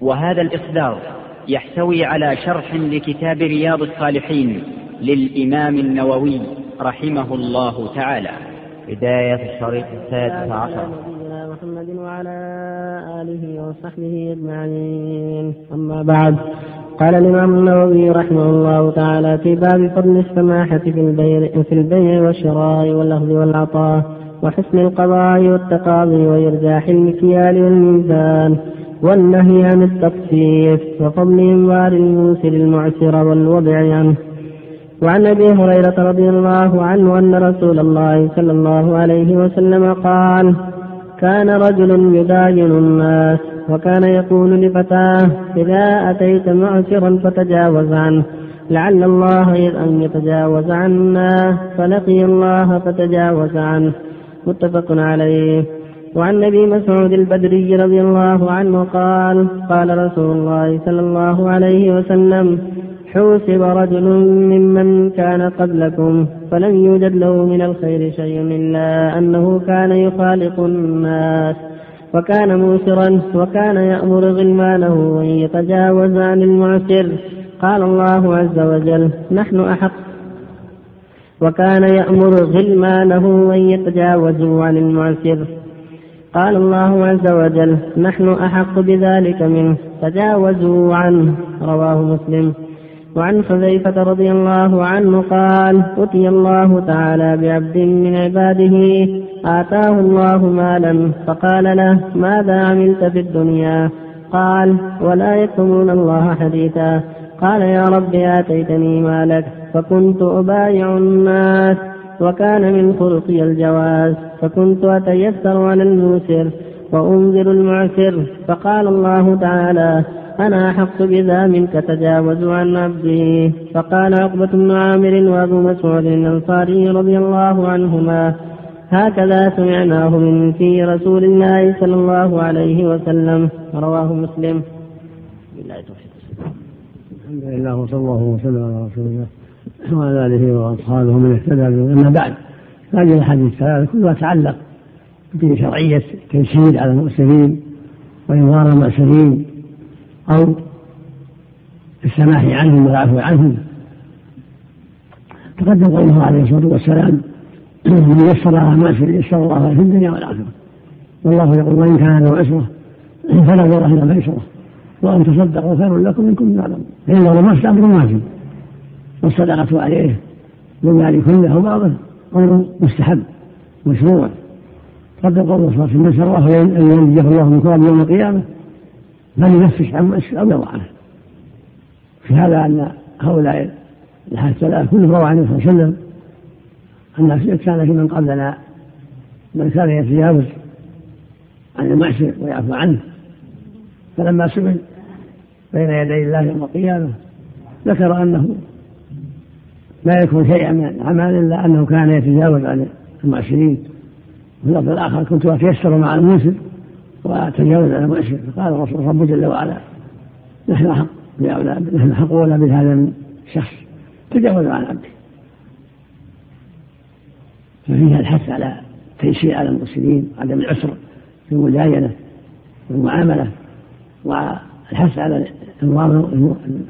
وهذا الإصدار يحتوي على شرح لكتاب رياض الصالحين للإمام النووي رحمه الله تعالى. بداية الشريط السادس عشر. محمد وعلى آله وصحبه أجمعين. أما بعد قال الإمام النووي رحمه الله تعالى في باب فضل السماحة في البيع في البيع والشراء والأخذ والعطاء. وحسن القضاء والتقاضي وإرجاح المكيال والميزان والنهي عن التقسيف وفضل إنوار الموسر المعسر والوضع عنه. وعن أبي هريرة رضي الله عنه أن رسول الله صلى الله عليه وسلم قال كان رجل يداين الناس وكان يقول لفتاه إذا أتيت معسرا فتجاوز عنه لعل الله أن يتجاوز عنا فلقي الله فتجاوز عنه. متفق عليه. وعن أبي مسعود البدري رضي الله عنه قال قال رسول الله صلى الله عليه وسلم حوسب رجل ممن كان قبلكم فلم يوجد له من الخير شيء إلا أنه كان يخالق الناس وكان موسرا وكان يأمر غلمانه أن يتجاوز عن المعسر. قال الله عز وجل نحن أحق وكان يأمر غلمانه أن يتجاوزوا عن المعسر. قال الله عز وجل نحن أحق بذلك منه تجاوزوا عنه. رواه مسلم. وعن حذيفة رضي الله عنه قال أتي الله تعالى بعبد من عباده آتاه الله مالا فقال له ماذا عملت في الدنيا؟ قال ولا يكتمون الله حديثا. قال يا رب آتيتني مالك. فكنت أبايع الناس وكان من خلقي الجواز. فكنت أتيسر على الموسر وأنذر المعسر. فقال الله تعالى أنا أحق بذا منك تجاوز عن عبدي. فقال عقبة بن عامر وأبو مسعود الأنصاري رضي الله عنهما هكذا سمعناه من في رسول الله صلى الله عليه وسلم. رواه مسلم. الحمد لله وصلى الله وسلم على رسول الله. وعلى اله وأصحابه من اهتدى أما بعد هذه الأحاديث الثلاثة كلها تتعلق بشرعية التيسير على المؤسرين وانظار المؤسرين أو السماح عنهم والعفو عنهم. تقدم قوله عليه الصلاة والسلام من يسر على مؤسر يسر الله في الدنيا والآخرة والله يقول وإن كان له عسرة فلا ضر إلى ميسره وأن تصدقوا خير لكم إن كنتم تعلمون. فان الله أمر واجب والصدقة عليه بالمال كله أو بعضه أمر مستحب مشروع. قد قول الله صلى من سره أن ينجيه الله من كرب يوم القيامة فلينفس عن مؤسس أو يضع عنه في هذا أن هؤلاء الحادث الثلاث كله روى عنه صلى الله عليه وسلم أن كان في من قبلنا من كان يتجاوز عن المعسر ويعفو عنه. فلما سئل بين يدي الله يوم القيامة ذكر أنه لا يكون شيئا من العمل إلا أنه كان يتجاوز عن المؤسرين في اللفظ الآخر كنت أتيسر مع الموسر وأتجاوز عن المؤسر فقال الرسول رب جل وعلا نحن أحق نحن أحق ولا بهذا من شخص تجاوز عن عبده ففيها الحث على تيسير على المسلمين عدم العسر في المداينة والمعامله والحث على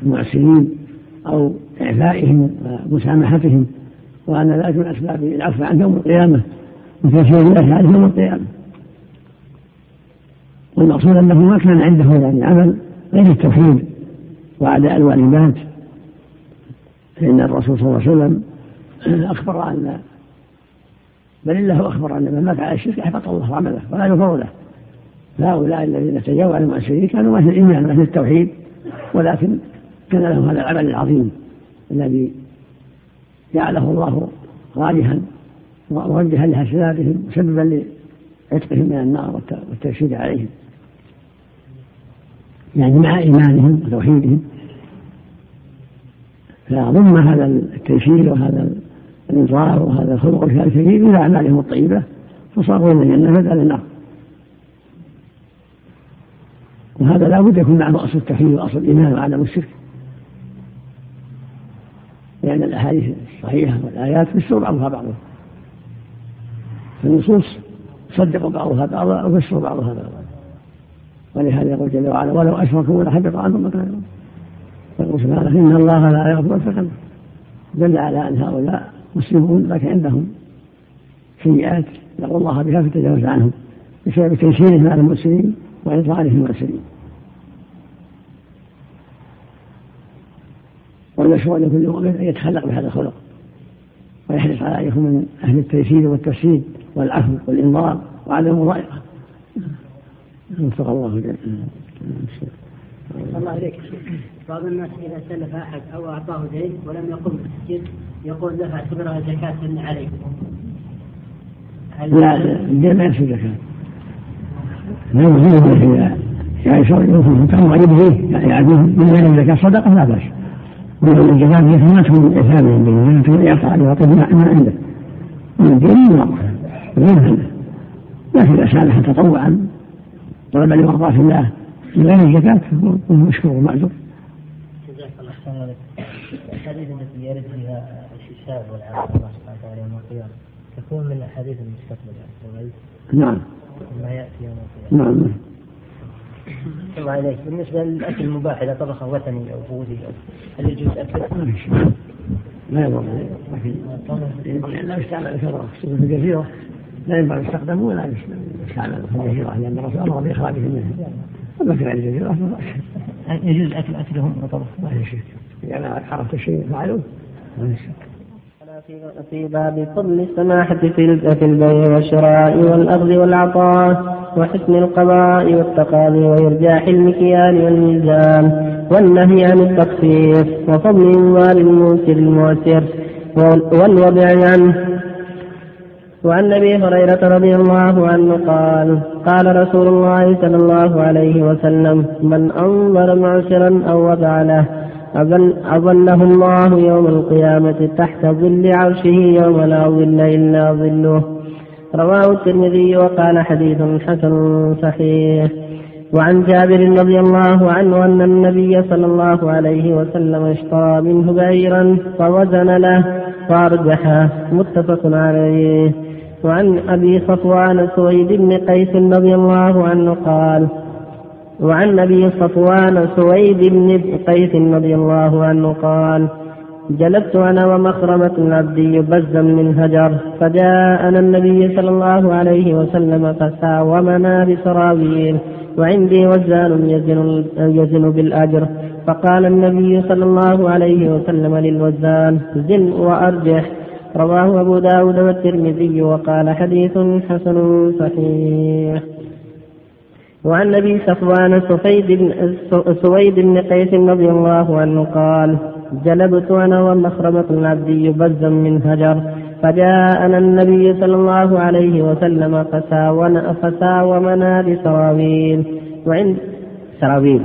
المعسرين أو إعفائهم ومسامحتهم وأن ذلك من أسباب العفو عن يوم القيامة وتيسير الله عليه يوم القيامة. والمقصود أنه ما كان عنده يعني عمل غير التوحيد وأعداء الوالدات. فإن الرسول صلى الله عليه وسلم أخبر أن بل الله أخبر أن من مات على الشرك يحبط الله عمله ولا يغفر له. فهؤلاء الذين تجاوزوا على المؤسسين كانوا أهل الإيمان وأهل التوحيد ولكن كان لهم هذا العمل العظيم. الذي جعله الله راجحا ووجها لحسناتهم وسببا لعتقهم من النار والترشيد عليهم. يعني مع إيمانهم وتوحيدهم فضم هذا التيسير وهذا الإنظار وهذا الخلق الكريم إلى أعمالهم الطيبة فصاروا من الجنة بدل النار وهذا لا بد يكون معه أصل التوحيد وأصل الإيمان وعدم الشرك. لأن الأحاديث الصحيحة والآيات تفسر بعضها. بعضا فالنصوص تصدق بعضها بعضا وتفسر بعضها بعضا. ولهذا يقول جل وعلا ولو أشركوا لحبط عنهم ما كانوا يقول سبحانه إن الله لا يغفر الفقر. دل على أن هؤلاء مسلمون لكن عندهم سيئات يقول الله بها فتجاوز عنهم بسبب تيسيرهم على المسلمين وإطعانهم المسلمين. والمشروع لكل مؤمن أن يتخلق بهذا الخلق ويحرص على أن يكون من أهل التيسير والتسهيل والعفو والإنظار وعدم المضايقة وفق الله جل الله عليك بعض الناس اذا سلف احد أو اعطاه دين ولم يقم بالتسجيل يقول له اعتبرها زكاه عليك. لا الدين ما يصير زكاه. لا اذا يعني يوفون كانوا غريب يعني يعدوهم من غير زكاه صدقه لا باس. ومن الزكاه هي ما تكون اثامهم بالله تكون يعطى عليه ويعطي ما عنده. من الدين غير هذا. لكن اذا سالها تطوعا طلبا لمرضاه الله من غير الزكاة فهو مشكور ومعذور. جزاك الله خيرا. الحديث التي يرد فيها الحساب والعذاب الله سبحانه وتعالى يوم القيامة تكون من الأحاديث المستقبلة نعم. ما يأتي يوم القيامة. نعم. الله عليك. بالنسبة للأكل المباح إذا طبخ وثني أو بوذي هل يجوز أكله؟ لا يضر. لكن لا يستعمل كثرة خصوصا في الجزيرة لا ينبغي يستخدم ولا يستعمل في الجزيرة لأن الرسول أمر بإخراجه منها. أما في الجزيرة يجوز أكل أكلهم وطبخ ما في شك إذا يعني عرفت الشيء فعلوه ما في شك في باب فضل السماحة في في البيع والشراء والأخذ والعطاء. وحسن القضاء والتقاضي وإرجاح المكيال والميزان والنهي عن التقصير وفضل إنظار الموسر المؤسر والوضع عنه. وعن أبي هريرة رضي الله عنه قال قال رسول الله صلى الله عليه وسلم من أنظر معسرا أو وضع له أظله الله يوم القيامة تحت ظل عرشه يوم لا ظل إلا ظله. رواه الترمذي وقال حديث حسن صحيح. وعن جابر رضي الله عنه أن النبي صلى الله عليه وسلم اشترى منه بعيرا فوزن له فأرجحه متفق عليه. وعن أبي صفوان سويد بن قيس رضي الله عنه قال وعن أبي صفوان سويد بن قيس رضي الله عنه قال جلبت أنا ومخرمة العبدي بزا من هجر فجاءنا النبي صلى الله عليه وسلم فساومنا بسراويل وعندي وزان يزن, يزن بالأجر. فقال النبي صلى الله عليه وسلم للوزان زن وأرجح. رواه أبو داود والترمذي وقال حديث حسن صحيح. وعن ابي صفوان سويد بن قيس رضي الله عنه قال جلبت أنا ومخرمة العبدي بزا من هجر. فجاءنا النبي صلى الله عليه وسلم فساومنا بسراويل. وعند سراويل.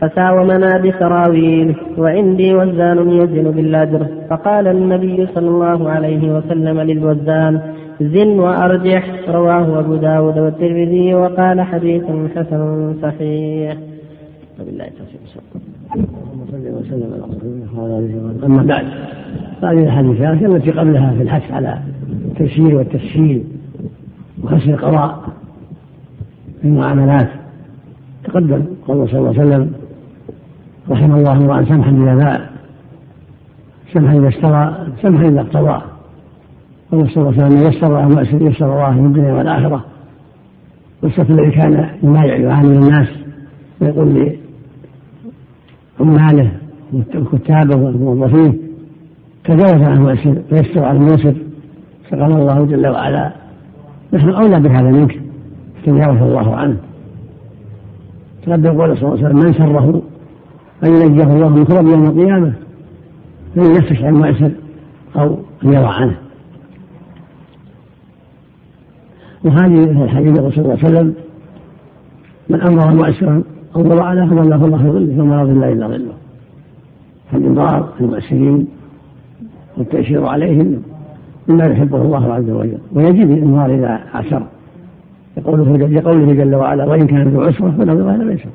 فساومنا بسراويل. وعندي وزان يزن بالأجر. فقال النبي صلى الله عليه وسلم للوزان زن وأرجح. رواه أبو داود والترمذي وقال حديث حسن صحيح. وبالله التوفيق. أما بعد هذه الحديثات التي قبلها في الحث على التيسير والتسهيل وحسن القضاء في المعاملات تقدم قوله صلى الله عليه وسلم رحم الله امرأ سمحا إذا باع سمحا إذا اشترى سمحا إذا اقتضى. قال صلى الله عليه وسلم يسر الله يسر الله في الدنيا والآخرة. والسفر الذي كان يبايع يعامل الناس ويقول لعماله وكتابه والموظفين تجاوز عن المؤسر ويسر على الموسر فقال الله جل وعلا نحن أولى بهذا منك. تجاوز الله عنه. تقدم قول صلى الله عليه وسلم من سره أن ينجيه الله من كرب يوم القيامة؟ فليفتش عن المؤسر أو يرى عنه. وهذه الحديث الرسول صلى الله عليه وسلم من أمر مؤسرا أو وعلى فظله الله في ظله لا ظل إلا ظله فالإنظار المؤسرين والتأشير عليهم مما يحبه الله عز وجل. ويجب الإنظار إذا عسر. يقوله لقوله جل وعلا وإن كان ذو عسرة فنظر إلى ميسرة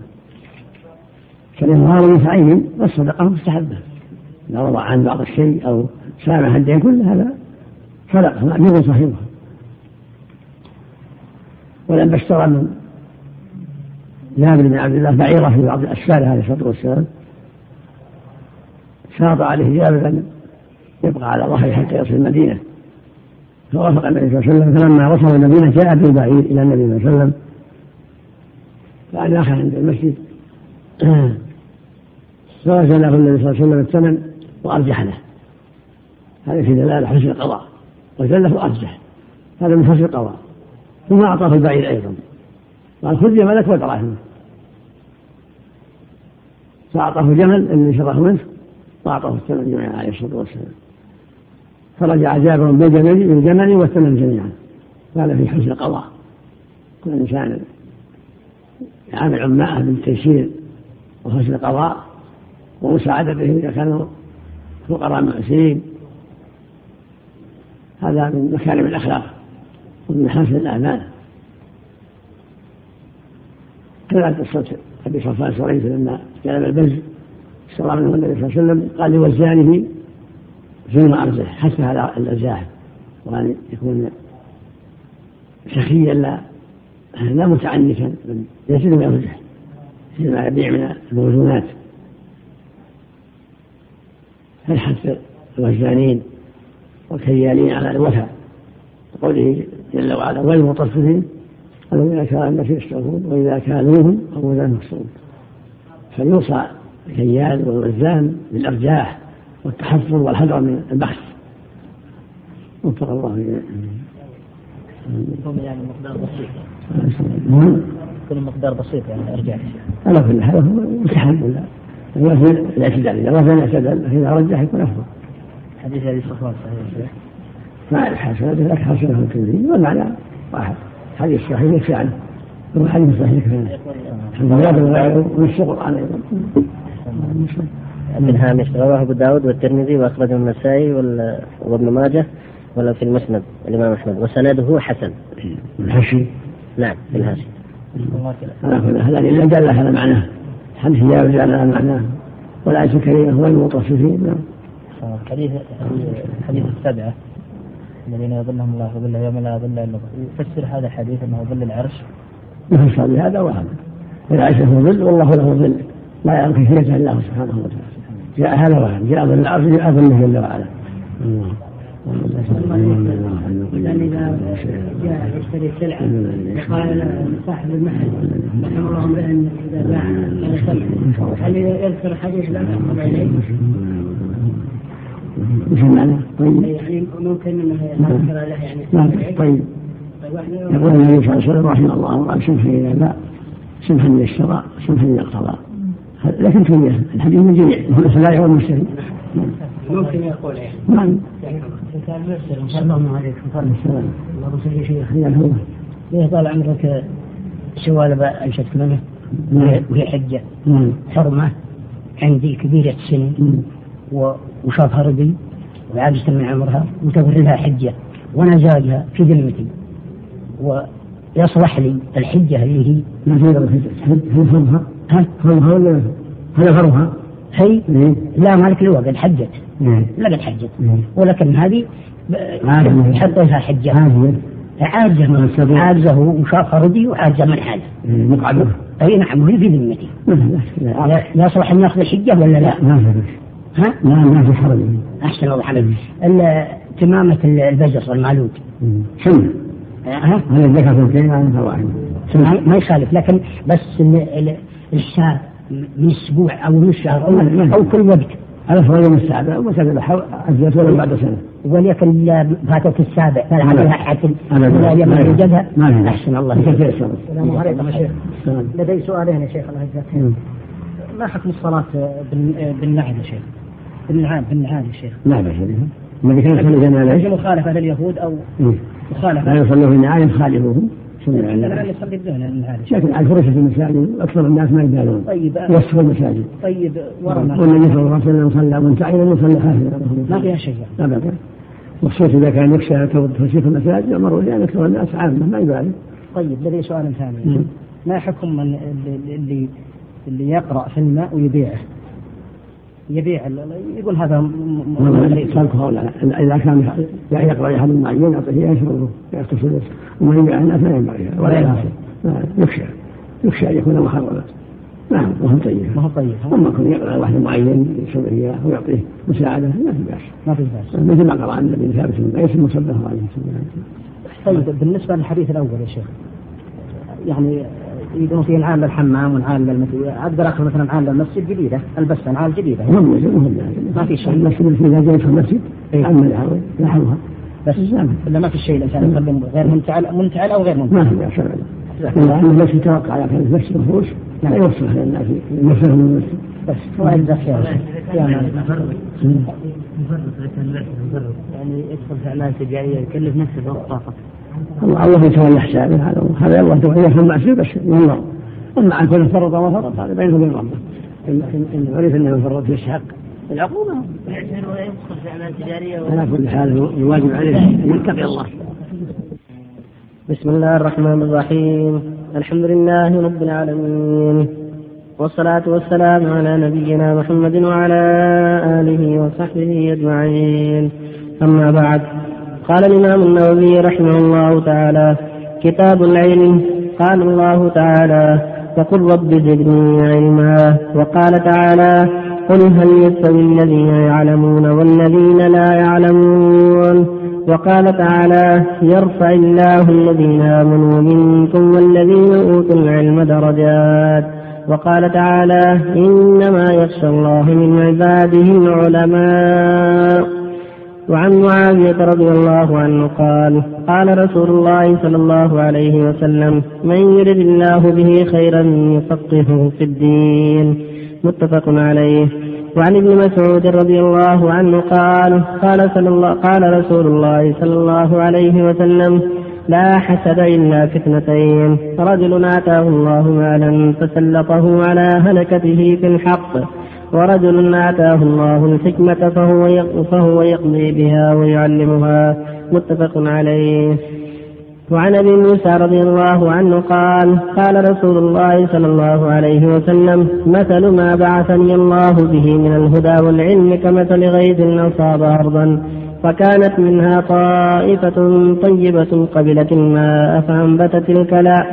فالإنظار متعين والصدقة مستحبة. إذا رضى عن بعض الشيء أو سامح الدين كله هذا فلا مأمور صاحبها ولما اشترى من جابر بن عبد الله بعيره في بعض الاسفار عليه الصلاة والسلام شاط عليه جابر أن يبقى على ظهره حتى يصل المدينة. فوافق النبي صلى الله عليه وسلم فلما وصل المدينة جاء بالبعير إلى النبي صلى الله عليه وسلم فأناخ عند المسجد فوزن له النبي صلى الله عليه وسلم الثمن وأرجح له. هذا في دلالة حسن القضاء وزله وأرجح. هذا من حسن القضاء. ثم أعطاه البعير أيضا. قال خذ جملك ودراهمك فأعطاه الجمل الذي شراه منه وأعطاه الثمن جميعا عليه الصلاة والسلام. فرجع جابر بالجمل والثمن جميعا. هذا في حسن القضاء. كل إنسان يعامل عماءه بالتيسير وحسن القضاء ومساعدته إذا كانوا فقراء معسرين هذا من مكارم الأخلاق ومن محاسن الأعمال. كذلك قصة أبي صفوان سريت لما جلب البز اشترى منه النبي صلى الله عليه وسلم قال لوزانه ثم أرزه حتى على الأرزاح وأن يكون سخيا لا لا متعنتا بل يزيد ويرجح فيما يبيع من الموزونات. فالحث الوزانين والكيالين على الوفاء؟ قوله جل وعلا والمطففين الذين كان الناس يشترون وإذا كانوهم أو وزنهم يخسرون فيوصى الكيال والوزان بالأرجاح والتحفظ والحذر من البخس وفق الله يكون يعني مقدار بسيط. يكون مقدار بسيط يعني ارجاح على كل حال هو مستحب الوزن الاعتدال إذا وزن اعتدل فاذا رجح يكون أفضل. حديث أبي صفوان صحيح. ما اعرف حسنة لكن حسنة الترمذي والمعنى واحد. حديث صحيح يكفي عنه هو حديث صحيح يكفي عنه لله ونص القرآن أيضا. ابن هامش رواه أبو داود والترمذي وأخرجه النسائي وابن ماجه ولا في المسند الإمام أحمد. وسنده حسن. الحشي نعم في الهاشي. هذا الا دل على معناه. حديث جابر دل على معناه. والآية الكريمة هو المتصفين نعم. حديث حديث السبعة الذين يظلهم الله في ظله يوم لا ظل إلا يفسر هذا الحديث أنه ظل العرش. يفسر بهذا وهذا العرش له ظل والله له ظل. لا يعلم كيفيته الا هو سبحانه وتعالى. جاء هذا وهذا جاء ظل العرش جاء ظله جل وعلا. الإنسان إذا جاء يشتري سلعة وقال صاحب المحل رحمه الله إذا باع هل يذكر حديث لا؟ وش المعنى؟ طيب يعني ممكن انه يذكر له يعني نعم طيب يقول النبي صلى الله عليه وسلم رحمه الله قال سمحا اذا باع سمحا اذا اشترى سمحا اذا اقتضى لكن توجه الحديث من جميع البائع والمشتري ممكن يقول يعني نعم كان مرسل صلى الله عليه وسلم الله يسلمك شيخ ليه طال عمرك سوالب انشدت منه وهي حجه حرمه عندي كبيره السن وشافها رجل وعاجزة من عمرها وتظهر لها حجة وأنا زاجها في ذمتي. ويصلح لي الحجة اللي هي ما في هي فرضها؟ ها؟ فرضها ولا هذا فرضها؟ هي؟ لا مالك الوقت قد حجت. لا قد حجت. ولكن هذه حطيتها حجة. عاجزة عاجزة وشافها ردي وعاجزة من حاله مقعدة أي نعم وهي في ذمتي. يصلح أن يأخذ الحجة ولا لا؟ ما ها؟ لا ما في حرج. أحسن الله عليك. تمامة البجر المعلوج سنة ها؟ هذا الزكاة في الكلمة واحد ما يخالف لكن بس الحساب من أسبوع أو من شهر أو, أو كل وقت. على فرض يوم السابع ومثلا أجلت ولو بعد سنة. وليكن فاتت السابع فلا عليها حتى ولا يوم يوجدها أحسن الله السلام عليكم يا شيخ. لدي سؤالين يا شيخ الله يجزاك ما حكم الصلاة بالنعل يا شيخ؟ بالنعال بالنعال يا شيخ. نعم يا شيخ. الذي كان يصلي جنازة مخالفة لليهود أو مخالفة. لا يصلوا في سمع الناس يصلي بدون المعارج لكن على فرشة المساجد أكثر الناس ما يبالون. طيب يوسفوا المساجد. طيب ورا والنبي صلى الله عليه وسلم صلى منتعلا وصلى خافيا ما فيها شيء. لا بأس والصوت إذا كان يخشى تشريف المساجد يأمر بأن أكثر الناس عامة ما يبالي. طيب لدي سؤال ثاني. ما حكم من اللي اللي يقرأ في الماء ويبيعه؟ يبيع يقول هذا تركه لا إذا كان يقرأ أحد معين يعطيه يشربه يغتسل وما يبيع الناس لا ينبغي. ولا يخشى يخشى أن يكون محرما نعم وهو طيب. ما هو طيب. أما يكون يقرأ واحد معين يشرب اياه ويعطيه مساعدة ما في بأس. ما في بأس. مثل ما قرأ النبي ثابت بن قيس المصدق عليه. الصلاه طيب بالنسبة للحديث الأول يا شيخ يعني يقولون فيه نعال للحمام ونعال للمسجد أقدر اخذ مثلا نعال للمسجد جديدة البسها نعال جديدة. مهم مهم ما في شيء. المسجد اذا جاءت في المسجد عمل يحلها بس الا ما في. شيء الإنسان يصلي غير منتعل منتعل أو غير منتعل ما في باس ابدا الا ان المسجد توقع على كان المسجد مفروش لا يوصل للناس يوصلهم من المسجد. بس ما يلزم فيها يعني يعني يدخل في اعمال تجاريه يكلف نفسه فوق طاقته الله يتولى حسابه هذا هذا الله يتولى في المعصية بس ينظر أما عن كل فرط وما فرط هذا بينه وبين ربه ان عرف إنه فرط يستحق العقوبة. يدخل في أعمال تجارية على كل حال الواجب عليه ان يتقي الله. بسم الله الرحمن الرحيم. الحمد لله رب العالمين. والصلاة والسلام على نبينا محمد وعلى آله وصحبه أجمعين. أما بعد قال الإمام النووي رحمه الله تعالى كتاب العلم قال الله تعالى وقل رب زدني علما. وقال تعالى قل هل يستوي الذين يعلمون والذين لا يعلمون؟ وقال تعالى يرفع الله الذين آمنوا منكم والذين أوتوا العلم درجات. وقال تعالى إنما يخشى الله من عباده العلماء. وعن معاوية رضي الله عنه قال قال رسول الله صلى الله عليه وسلم من يرد الله به خيرا يفقهه في الدين. متفق عليه. وعن ابن مسعود رضي الله عنه قال قال صلى الله قال رسول الله صلى الله عليه وسلم لا حسد إلا في اثنتين. رجل آتاه الله مالا فسلطه على هلكته في الحق. ورجل آتاه الله الحكمة فهو فهو يقضي بها ويعلمها. متفق عليه. وعن أبي موسى رضي الله عنه قال قال رسول الله صلى الله عليه وسلم مثل ما بعثني الله به من الهدى والعلم كمثل غيث أصاب أرضا فكانت منها طائفة طيبة قبلت الماء فأنبتت الكلاء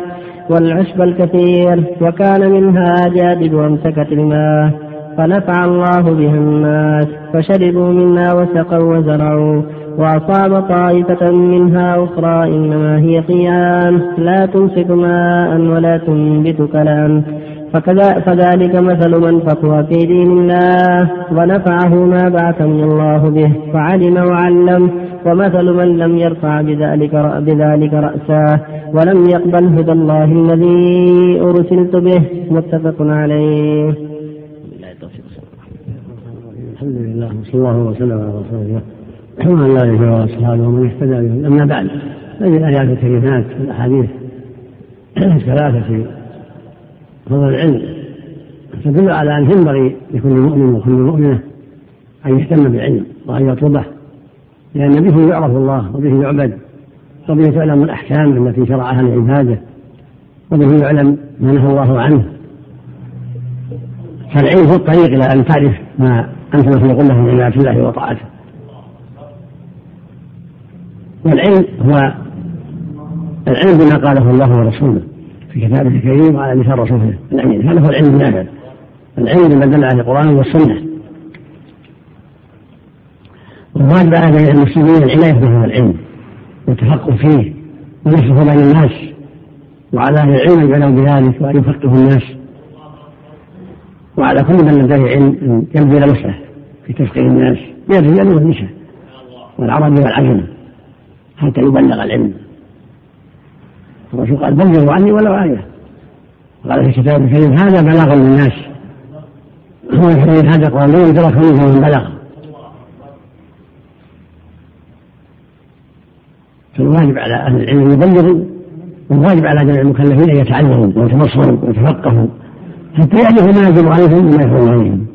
والعشب الكثير وكان منها جادب أمسكت الماء. فنفع الله بها الناس فشربوا منا وسقوا وزرعوا وأصاب طائفة منها أخرى إنما هي قيام لا تمسك ماء ولا تنبت كلام فذلك مثل من فقه في دين الله ونفعه ما بعثني الله به فعلم وعلم ومثل من لم يرفع بذلك بذلك رأساه ولم يقبل هدى الله الذي أرسلت به متفق عليه. الحمد لله وصلى الله وسلم على رسول الله. وعلى اله واصحابه ومن اهتدى به أما بعد هذه الآيات الكريمات والاحاديث الثلاثة في فضل العلم تدل على أن ينبغي لكل مؤمن وكل مؤمنة أن يهتم بالعلم وأن يطلبه لأن به يعرف الله وبه يعبد وبه تعلم الأحكام التي شرعها لعباده وبه يعلم ما نهى الله عنه. فالعلم هو الطريق إلى أن تعرف ما انت مخلوق له من عباده الله وطاعته. والعلم هو العلم بما قاله الله ورسوله في كتابه الكريم وعلى لسان رسوله الامين هذا هو العلم النافع. العلم بما دل عليه القرآن والسنة. والواجب على المسلمين العناية بهذا العلم والتفقه فيه ونشره بين الناس وعلى أهل العلم يعنوا بذلك وأن يفقهوا الناس. وعلى كل من لديه علم إن يبذل وسعه في تفقيه الناس من الرجال والنساء والعرب والعجم حتى يبلغ العلم. الرسول قال بلغوا عني ولو آية قال في كتاب الكريم هذا بلاغ للناس. هو الحديث هذا قال لو يدرك منه من بلغ. فالواجب على أهل العلم يبلغوا والواجب على جميع المكلفين أن يتعلموا ويتبصروا ويتفقهوا. حتى يعرفوا ما يجب عليهم وما يحرم عليهم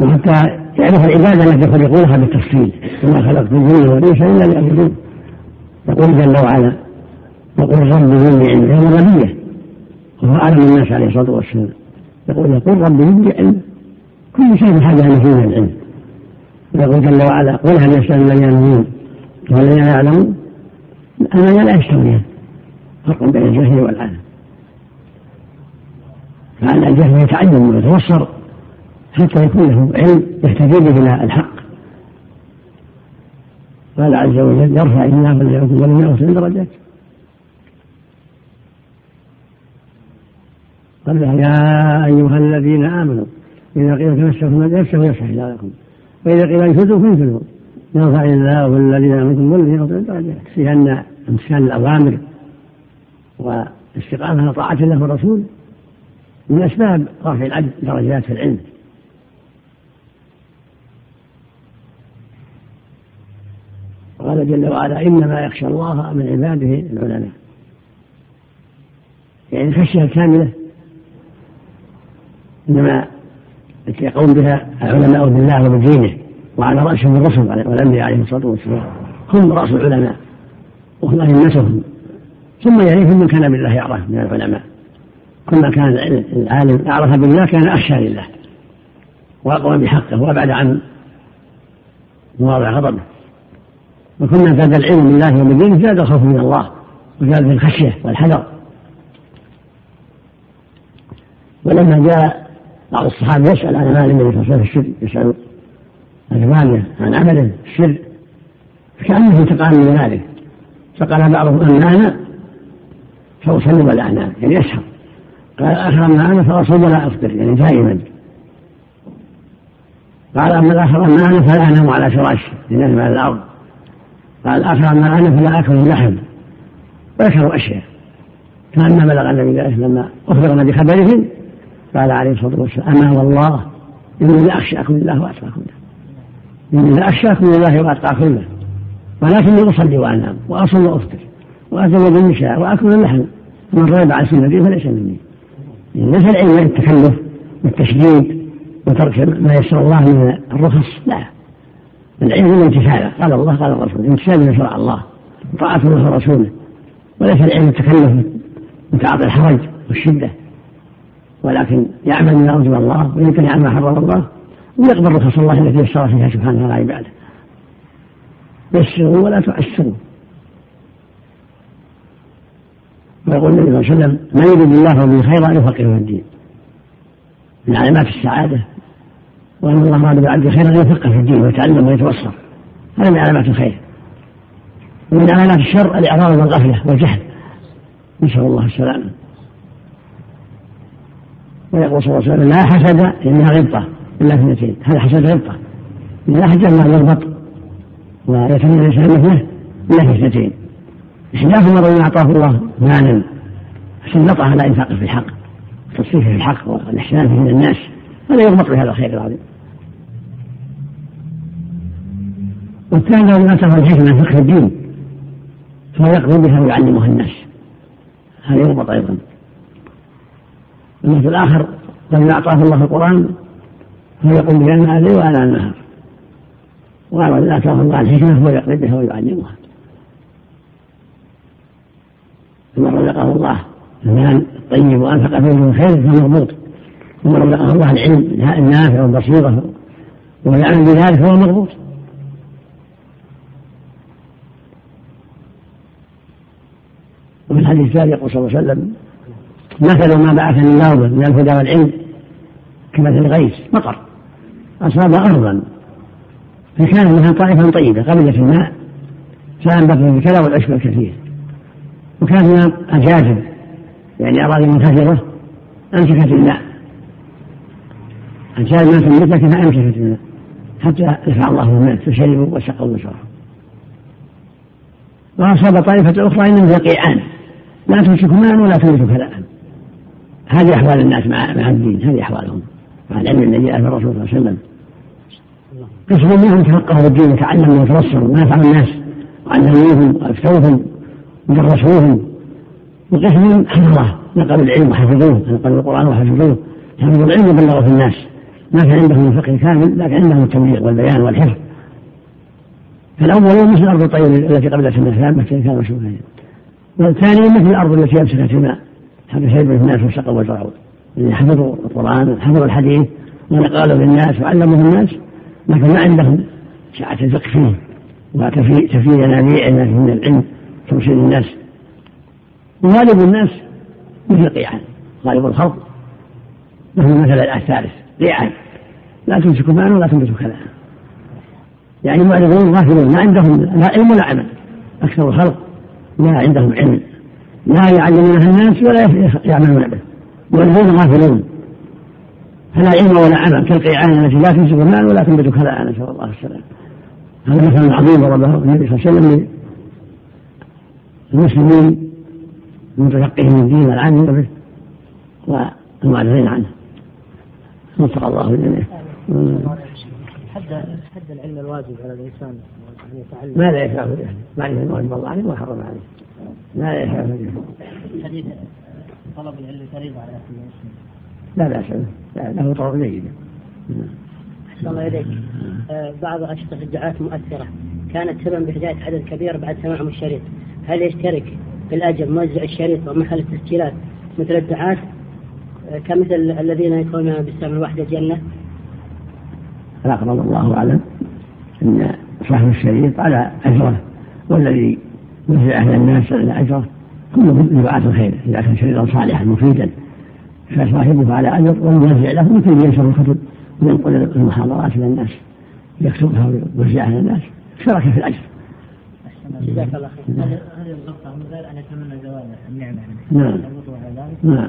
وحتى يعرفوا العبادة التي يخلقونها بالتفصيل. وما خلقت الجن والانس إلا ليعبدون. يقول جل وعلا يقول رب زدني علما هي الغنيه وهو أعلم الناس عليه الصلاة والسلام. يقول يقول رب زدني علما كل شيء بحاجه إلى فيه العلم يقول جل وعلا قل هل يسال الذين يعلمون والذين يعلمون؟ أنا لا يستويان. فرق بين الجهل والعالم. فعلى الجهل يتعلم ويتوصر حتى يكون له علم يهتدي به إلى الحق. قال عز وجل يرفع الله الذين اوتوا درجات. قال يا أيها الذين آمنوا إذا قيل تمسكوا يفسحوا يفسح الله لكم وإذا قيل انفذوا فانفذوا. يرفع الله الذين آمنوا والذين اوتوا درجات. لأن امتثال الأوامر والاستقامة على طاعة الله والرسول من أسباب رفع العبد درجات في العلم. قال جل وعلا إنما يخشى الله من عباده العلماء. يعني الخشية الكاملة إنما يقوم بها العلماء بالله وبدينه وعلى رأسهم الرسل والأنبياء عليهم الصلاة والسلام. هم رأس العلماء وهم أئمتهم. ثم يليهم من كان بالله يعرف من العلماء. كلما كان العالم أعرف بالله كان أخشى لله وأقوى بحقه وأبعد عن مواضع غضبه. وكنا زاد العلم بالله وبدينه زاد الخوف من الله وزاد الخشية والحذر. ولما جاء بعض الصحابة يسأل عن أعمال النبي صلى الله عليه وسلم يسأل عن عن عمله السر فكأنه انتقام من ذلك. فقال بعضهم أما أنا فأصلي يعني يسهر قال أما أنا فأصوم ولا أفطر يعني دائما قال أما أما أنا فلا أنام على فراشي لأنه على الأرض. قال أما أنا فلا أكل اللحم. وذكروا أشياء. كأن بلغ النبي ذلك لما أخبرنا بخبرهم قال عليه الصلاة والسلام أما والله إني لأخشاكم لله وأتقاكم له إني لأخشاكم لله وأتقاكم له ولكني أصلي وأنام وأصل وأفطر وأتزوج النساء وأكل اللحم. ومن رغب عن سنتي فليس مني. ليس العلم التكلف والتشديد وترك ما يسر الله من الرخص؟ لا. العلم الامتثال قال الله قال الرسول امتثال ما شرع الله وطاعة الله ورسوله وليس العلم التكلف وتعاطي الحرج والشدة. ولكن يعمل ما أوجب الله وينتهي عن ما حرم الله ويقبل رخص الله التي يسر فيها سبحانه على عباده. يسروا ولا تعسروا. ويقول النبي صلى الله عليه وسلم من يريد الله به خيرا يفقهه في الدين. من علامات السعادة وأن الله أراد بالعبد خيرا يفقه في الدين ويتعلم ويتوصل هذا من علامات الخير. ومن علامات الشر الإعراض والغفلة والجهل. نسأل الله السلامة. ويقول صلى الله عليه وسلم لا حسد إنها غبطة إلا اثنتين هذا حسد غبطة. لا حسد ما يربط ويتمنى الإنسان مثله إلا في اثنتين إحداهما رجل أعطاه الله مالا سلطه على إنفاقه في الحق تصريفه في الحق والإحسان من الناس هذا يغبط بهذا الخير العظيم. والثاني الذي اتاه الحكمة فقه الدين فهو يقضي بها ويعلمها الناس. هذا يربط أيضا. المثل الآخر الذي أعطاه الله القرآن فهو يقوم بها اناء الليل واناء النهار والذي اتاه الله الحكمة فهو يقضي بها ويعلمها. ثم رزقه الله. المال الطيب وأنفق فيه من خير فهو مربوط ثم رزقه الله العلم النافع والبصيرة ويعلم بذلك فهو مربوط وفي الحديث الثاني يقول صلى الله عليه وسلم مثل ما بعثني الله من الهدى والعلم كمثل الغيث مطر أصاب أرضا فكان منها طائفة طيبة قبلت الماء فأنبت به الكلى والعشب الكثير. وكان منها أجاجب يعني أراضي منخفضة أمسكت الماء أجاج ما تنبتك فأمسكت الماء حتى دفع الله الماء فشربوا وسقوا وشربوا وأصاب طائفة أخرى إنهم يقيعان لا تمسك ماء ولا تمسك كلاء. هذه أحوال الناس مع مع الدين هذه أحوالهم. مع العلم الذي جاء الرسول صلى الله عليه وسلم. قسم منهم تفقهوا الدين وتعلموا وتبصروا ونفعوا الناس وعلموهم وافتوهم ودرسوهم وقسم حفظه نقلوا العلم وحفظوه نقلوا القرآن وحفظوه حفظوا العلم وبلغوا في الناس. ما كان عندهم الفقه كامل لكن عندهم التبليغ والبيان والحفظ. فالأول مثل أرض الطير التي قبلت الناس مكة كان مشهورا والثاني مثل الأرض التي أمسكت الماء. حتى شرب الناس وسقوا وزرعوا. اللي حفظوا القرآن وحفظوا الحديث ونقالوا للناس وعلموا الناس لكن ما عندهم سعة الفقه فيه. وتفي ينابيع من العلم. توصيل الناس وغالب الناس مثل قيعان غالب الخلق. مثل مثل الثالث قيعان لا تمسك ماء ولا تنبت كذا. يعني معرضون غافلون ما عندهم لا علم ولا عمل. أكثر الخلق لا عندهم علم. لا يعلمونها الناس ولا يعملون به. معرضون غافلون. فلا علم ولا عمل. كالقيعان التي لا تمسك المال ولا تنبت كذا نسأل الله السلامة. هذا مثل عظيم ضربه النبي صلى الله عليه وسلم للمسلمين المتفقهين من الدين والعامل به والمعرضين عنه. وفق الله الجميع. حد حد العلم الواجب على الإنسان أن يتعلم؟ ما لا يخاف به ما علم الواجب الله عليه وحرم عليه. ما لا يخاف به حديث طلب العلم فريضة على كل مسلم. لا بأس به. له طرق جيدة أحسن الله إليك. آه، بعض أشرطة الدعاة مؤثرة. كانت سببا بهداية عدد كبير بعد سماعهم الشريط. هل يشترك في الأجر موزع الشريط ومحل التسجيلات مثل الدعاة؟ آه، كمثل الذين يكونون بالسمع الواحدة جنة. الأقرب الله أعلم أن صاحب الشريط على أجره والذي يوزع على الناس على أجره. كله دعاة الخير إذا كان شريطا صالحا مفيدا. فصاحبه على أجر والموزع له مثل ينشر الكتب وينقل المحاضرات إلى الناس يكتبها ويوزعها على الناس اشترك في الأجر. جزاك الله خير. هذه الغلطة من غير أن يتمنى زوال النعمة. نعم. نعم.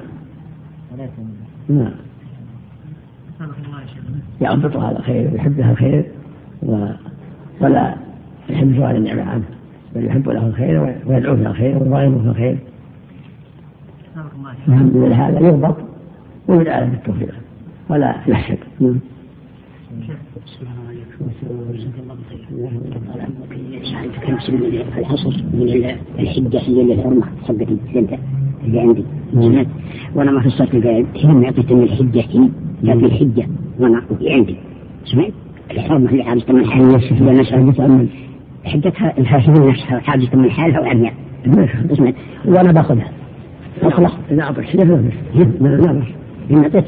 نعم. يعبطها على الخير ويحبها الخير ولا يحب زوال النعمة عنه بل يحب له الخير ويدعو في الخير ويرغبه في الخير. من هذا يغضب ويدعى له بالتوفيق ولا يحسد. نعم. الحصر من الحجة هي اللي عندي وأنا ما فسرت القاعد هنا ما اعطيت من الحجة هنا لا في الحجة وأنا عندي سمعت الحرمة اللي حاجة من حالها نفسها حجتها الفاسدين نفسها حاجة من حالها سمعت وأنا باخذها لا بس لا بس لا بس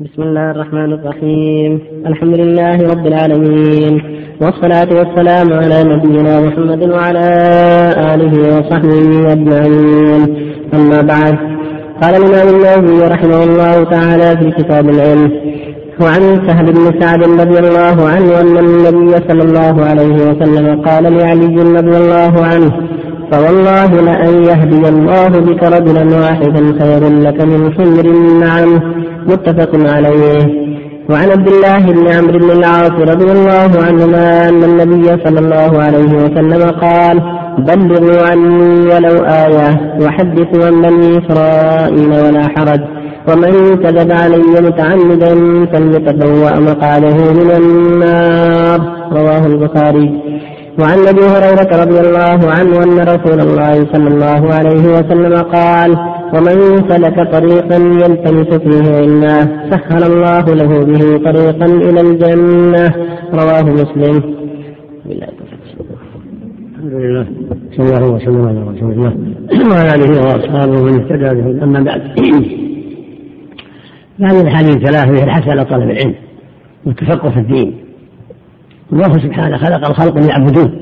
بسم الله الرحمن الرحيم. الحمد لله رب العالمين. والصلاة والسلام على نبينا محمد وعلى آله وصحبه أجمعين. أما بعد قال الإمام النووي رحمه الله تعالى في كتاب العلم وعن سهل بن سعد رضي الله عنه أن النبي صلى الله عليه وسلم قال لعلي رضي الله عنه فوالله لأن يهدي الله بك رجلا واحدا خير لك من حمر النعم متفق عليه. وعن عبد الله بن عمرو بن العاص رضي الله عنهما أن النبي صلى الله عليه وسلم قال بلغوا عني ولو آية وحدثوا عن بني إسرائيل ولا حرج. ومن كذب علي متعمدا فليتبوأ مقعده من النار. رواه البخاري. وعن أبي هريرة رضي الله عنه أن رسول الله صلى الله عليه وسلم قال ومن سلك طريقا يلتمس فيه علما سهل الله له به طريقا إلى الجنة. رواه مسلم. الحمد لله. صلى الله وسلم على رسول الله. وعلى آله وأصحابه ومن اهتدى به أما بعد. هذه الحديث ثلاث فيه الحث على طلب العلم والتفقه في الدين. الله سبحانه خلق الخلق ليعبدوه.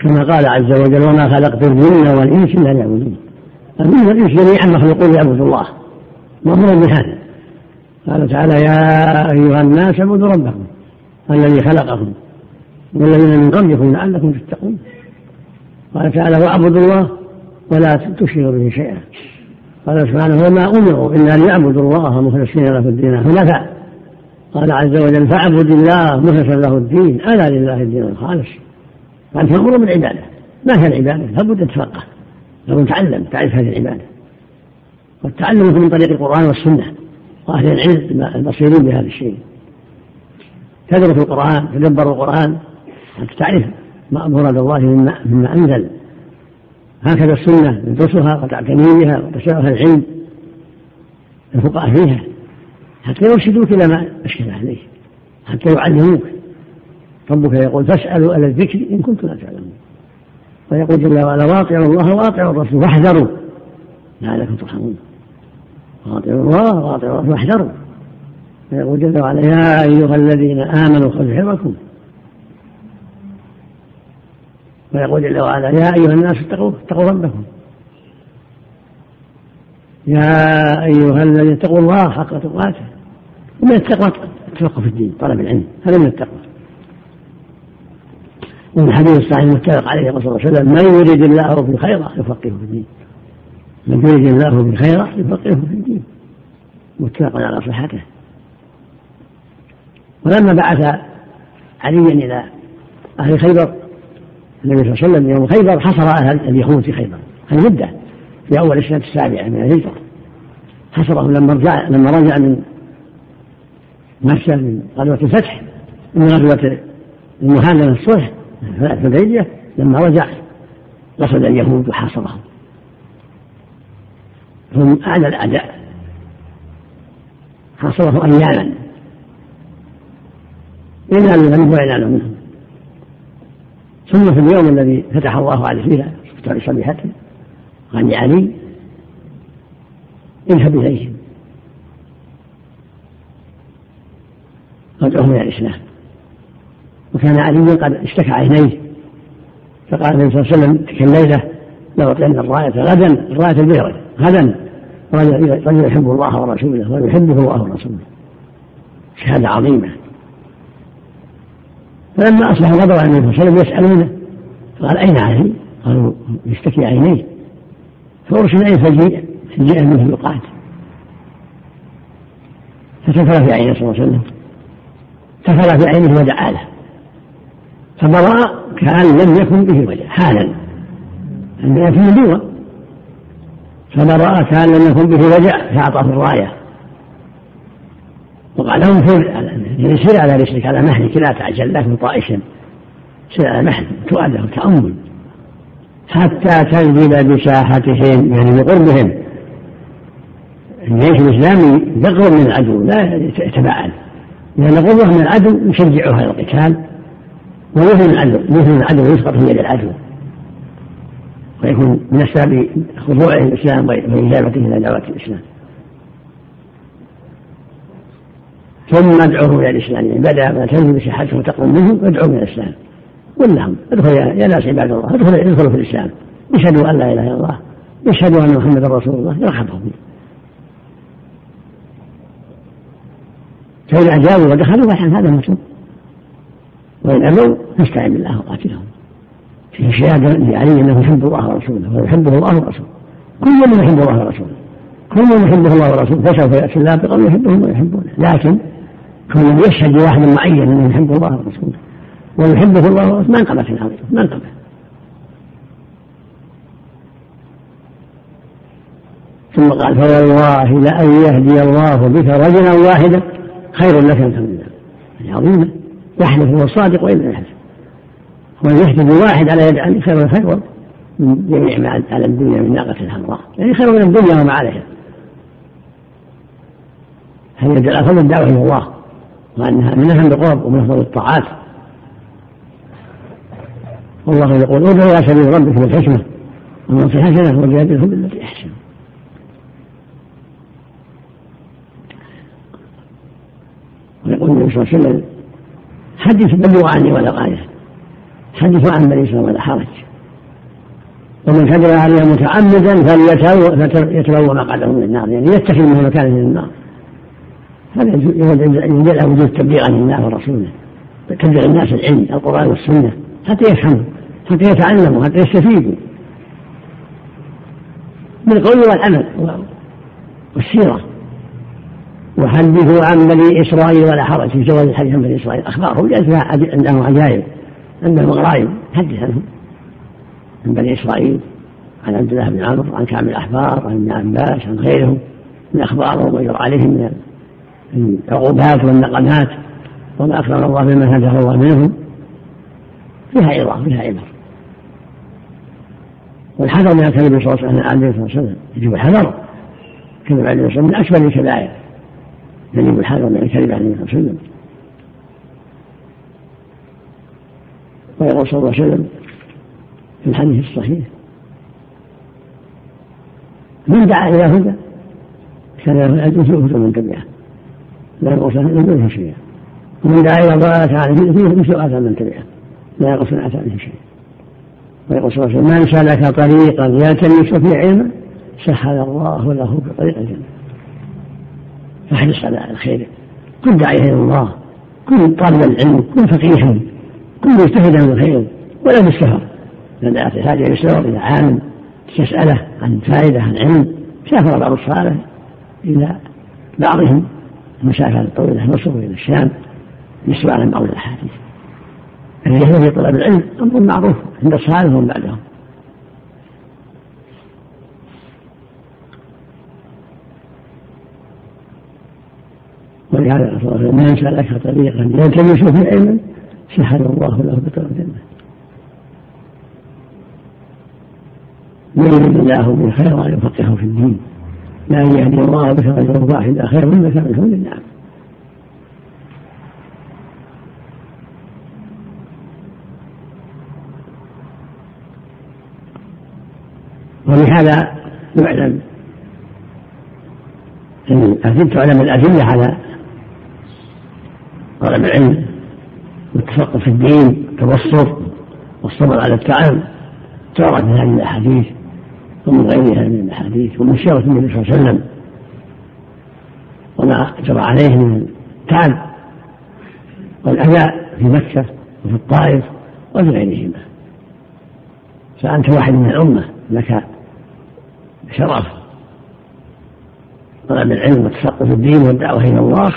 كما قال عز وجل وما خلقت الجن والإنس إلا ليعبدون. الجن والإنس جميعا مخلوقون ليعبدوا الله. مامور بهذا؟ قال تعالى يا أيها الناس اعبدوا ربكم الذي خلقكم والذين من قبلكم لعلكم تتقون. قال تعالى واعبدوا الله ولا تشركوا به شيئا. قال سبحانه وما أمروا إلا ليعبدوا الله مخلصين له الدين حنفاء قال عز وجل فاعبد الله مخلصا له الدين ألا لله الدين الخالص. فانت تامر بالعباده ما هي العبادة؟ لابد أن تتفقه لابد تعلم تعرف هذه العبادة. والتعلم من طريق القرآن والسنة وأهل العلم البصيرين بهذا الشيء. تدرس القرآن تدبر القرآن حتى تعرف مراد الله مما, مما أنزل. هكذا السنة ندرسها وتعتني بها وتسألها العلم الفقهاء فيها. حتى يرشدوك إلى ما أشكل عليه حتى يعلموك ربك يقول فاسألوا أهل الذكر إن كنتم لا تعلمون. ويقول جل وعلا واطيعوا الله واطيعوا الرسول واحذروا لعلكم ترحمون. واطيعوا الله واطيعوا الرسول واحذروا ويقول جل وعلا يا أيها الذين آمنوا خذوا حذركم ويقول جل وعلا يا أيها الناس اتقوا اتقوا ربكم. يا أيها الذين اتقوا الله حق تقاته. ومن التقوى التفقه في الدين طلب العلم. هذا من التقوى. ومن الحديث الصحيح المتفق عليه صلى الله عليه وسلم من يريد الله به خيرا يفقهه في الدين. من يريد الله به خيرا يفقهه في الدين. متفق على صحته. ولما بعث عليا إلى أهل خيبر النبي صلى الله عليه وسلم يوم خيبر حصر أهل اليهود في خيبر. هذه مدة. في أول السنة السابعة من الهجرة. حصرهم لما رجع لما رجع من مكة من غزوة الفتح من غزوة المهاجرة الصلح الحديبية لما رجع قصد اليهود وحاصرهم هم أعلى الأعداء. حاصرهم أياما ينال منه وينال منهم. ثم في اليوم الذي فتح الله عليه فيه اختار صبيحته قال لعلي اذهب اليهم وادعوهم إلى الإسلام. وكان علي قد اشتكى عينيه فقال النبي صلى الله عليه وسلم تلك الليلة لاعطين الرايه غدا الرايه البيضاء غدا. رجل يحب الله ورسوله ويحبه الله ورسوله. شهادة عظيمة. فلما غضب على النبي صلى الله عليه وسلم يسألونه قال أين علي؟ قالوا يشتكي عينيه. فارسل اليه فجيء فجيء منه يقاتل فتفل في عينه صلى الله عليه وسلم. تفل في عينه ودعا له فبرأ كأن لم يكن به وجه حالا. عندنا في النبوة. فبرأ كأن لم يكن به وجع فأعطاه الراية. وقال انظر يعني سر على رسلك على مهلك لا تعجل لكن طائشا. سر على مهل تؤدى تأمل حتى تنزل بساحتهم يعني بقربهم الجيش الإسلامي يقرب من العدو لا يتباعد. لأن قربة من العدو يشجعه على القتال ويثني العدو يثني العدو ويسقط في يد العدو. ويكون من أسباب خضوعه الإسلام وإجابته إلى دعوة الإسلام. ثم ادعوه إلى الإسلام يعني بدأ ما تنزل بصحته وتقوم منه ادعوه إلى الإسلام. قل لهم ادخلوا يا ناس عباد الله ادخلوا ادخلوا في الإسلام. اشهدوا أن لا إله إلا الله اشهدوا أن محمدا رسول الله يرحمهم فإن أجابوا ودخلوا فالحمد هذا المطلوب وإن أبوا فاستعن بالله وقاتلهم. في شهادة لعلي أنه يحب الله ورسوله ويحبه الله ورسوله. كل من يحب الله ورسوله. كل من يحبه الله ورسوله فسوف يأتي الله بقوم يحبهم ويحبونه. لكن كون يشهد لواحد معين أنه يحب الله ورسوله ويحبه الله ورسوله. ما انقبت العظيم ما انقبت ثم قال فوالله لأن يهدي الله بك رجلا واحدا خير لك من تمنى يعني عظيمة. يحلف هو الصادق وإن لم يحلف. وأن يهدي بواحد على يد علي خير خير من جميع ما على الدنيا من ناقة الحمراء يعني خير من الدنيا وما عليها. هل يد الأفضل الدعوة إلى الله؟ وأنها من أهم القرب ومن أفضل الطاعات. والله يقول ادعوا إلى سبيل ربك بالحكمة. ومن في حسنة وجادلهم بالتي أحسن. ويقول النبي صلى الله عليه وسلم حدث بلغوا عني ولا غاية. حدثوا عن بني إسرائيل ولا حرج. ومن كذب عليها متعمدا فليتبوأ مقعده من النار يعني يتخذ منه مكانه من النار. هذا يدل على وجود تبليغ عن الله ورسوله تبليغ الناس العلم القرآن والسنة. حتى يفهموا حتى يتعلموا حتى يستفيدوا بالقول والعمل والسيرة. وحدثوا عن بني إسرائيل ولا حرج في جواز الحديث عن بني إسرائيل؟ أخبارهم لأن فيها عندهم عجائب عندهم غرائب. حدث عنهم. عن بني إسرائيل عن عبد الله بن عمرو عن كعب الأحبار عن ابن عباس عن غيرهم. من أخبارهم ويجرى عليهم من العقوبات والنقمات. وما أكرم الله بمن هداه الله منهم. فيها عظام فيها عبر والحذر من الكذب صلى الله عليه وسلم يجب الحذر. كذب عليه وسلم من أكبر الكبائر. يجب الحذر من الكذب عليه الصلاة والسلام. ويقول صلى الله عليه وسلم في الحديث الصحيح من دعا إلى هدى كان له في هدى من تبعه لا ينقص من دونه شيئا ومن دعا إلى ضلالة عليه فيه مثل من تبعه لا ينقص من آثاره شيئا ويقول صلى الله عليه وسلم من سلك طريقا يلتمس فيه علما سهل الله له بطريق الجنة. فاحرص على الخير. كن داعيا إلى الله. كن طالب العلم. كن فقيها. كن مجتهدا في الخير. ولا بالسفر لأن الحاجة إلى السفر إلى عالم تسأله عن فائدة عن علم. سافر بعض الصالح إلى بعضهم. المسافة الطويلة مصر إلى الشام. يسمع عن بعض الأحاديث. الجهل في طلب العلم أمر معروف عند الصالح ومن بعدهم. ولهذا الرسول من سلك طريقا يلتمس فيه علما سهل الله له بطريق الجنه من يريد الله به خيرا يفقهه في الدين. لا يهدي الله بك رجلا واحدا خير من حمل النعم ولهذا يعلم ان تعلم الأدلة على طلب العلم والتفقه في الدين والتبصر والصبر على التعب تعرف من هذه الأحاديث ومن غيرها من الأحاديث ومن سيره النبي صلى الله عليه وسلم وما جرى عليه من التعب والأذى في مكة وفي الطائف وفي غيرهما. فأنت واحد من الأمة لك شرف. طلب العلم والتفقه في الدين والدعوة إلى الله